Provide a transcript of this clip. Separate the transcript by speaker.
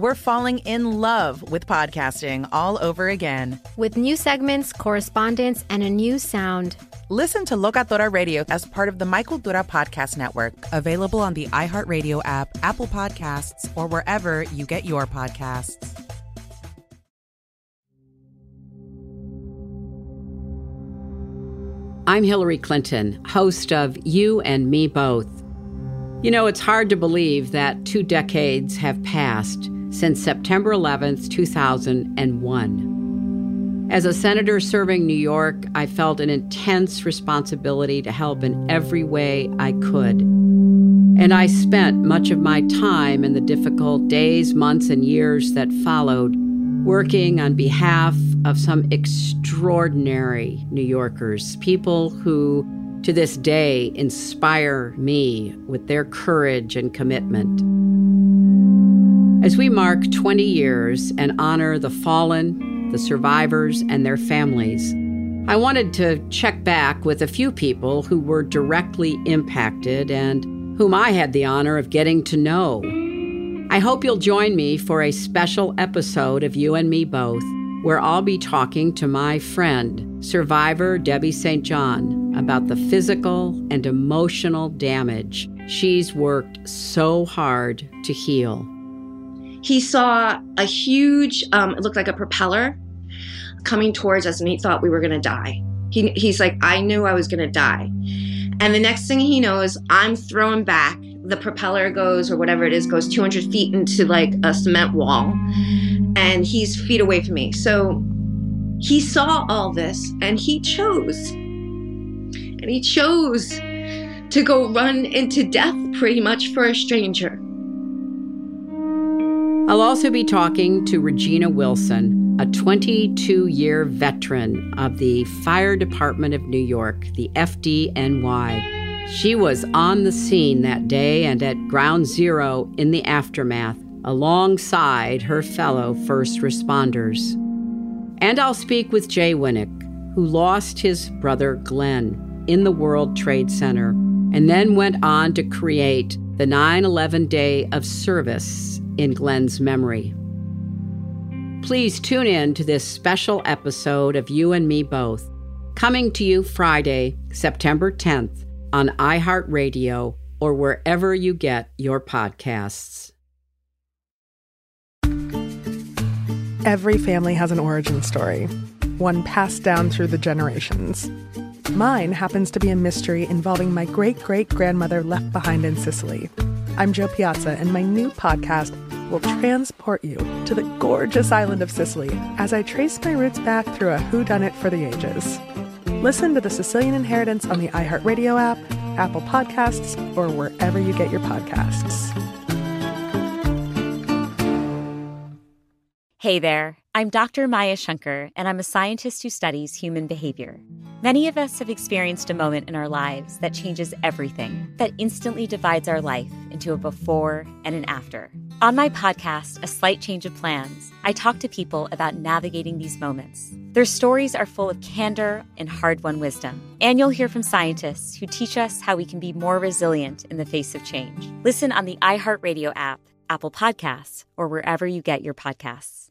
Speaker 1: we're falling in love with podcasting all over again.
Speaker 2: With new segments, correspondence, and a new sound.
Speaker 1: Listen to Locatora Radio as part of the My Cultura Podcast Network, available on the iHeartRadio app, Apple Podcasts, or wherever you get your podcasts.
Speaker 3: I'm Hillary Clinton, host of You and Me Both. You know, it's hard to believe that two decades have passed since September 11th, 2001. As a senator serving New York, I felt an intense responsibility to help in every way I could. And I spent much of my time in the difficult days, months, and years that followed working on behalf of some extraordinary New Yorkers, people who to this day inspire me with their courage and commitment. As we mark 20 years and honor the fallen the survivors, and their families. I wanted to check back with a few people who were directly impacted and whom I had the honor of getting to know. I hope you'll join me for a special episode of You and Me Both, where I'll be talking to my friend, survivor Debbie St. John, about the physical and emotional damage she's worked so hard to heal
Speaker 4: he saw a huge, um, it looked like a propeller coming towards us, and he thought we were going to die. He, he's like, I knew I was going to die. And the next thing he knows, I'm thrown back. The propeller goes, or whatever it is, goes 200 feet into like a cement wall, and he's feet away from me. So he saw all this, and he chose. And he chose to go run into death pretty much for a stranger.
Speaker 3: I'll also be talking to Regina Wilson, a 22 year veteran of the Fire Department of New York, the FDNY. She was on the scene that day and at ground zero in the aftermath, alongside her fellow first responders. And I'll speak with Jay Winuk, who lost his brother Glenn in the World Trade Center and then went on to create the 9 11 Day of Service in Glenn's memory. Please tune in to this special episode of You and Me Both, coming to you Friday, September 10th on iHeartRadio or wherever you get your podcasts.
Speaker 5: Every family has an origin story, one passed down through the generations. Mine happens to be a mystery involving my great great grandmother left behind in Sicily. I'm Jo Piazza, and my new podcast will transport you to the gorgeous island of Sicily as I trace my roots back through a whodunit for the ages. Listen to The Sicilian Inheritance on the iHeartRadio app, Apple Podcasts, or wherever you get your podcasts.
Speaker 6: Hey there, I'm Dr. Maya Shankar, and I'm a scientist who studies human behavior. Many of us have experienced a moment in our lives that changes everything, that instantly divides our life into a before and an after. On my podcast, A Slight Change of Plans, I talk to people about navigating these moments. Their stories are full of candor and hard won wisdom. And you'll hear from scientists who teach us how we can be more resilient in the face of change. Listen on the iHeartRadio app, Apple Podcasts, or wherever you get your podcasts.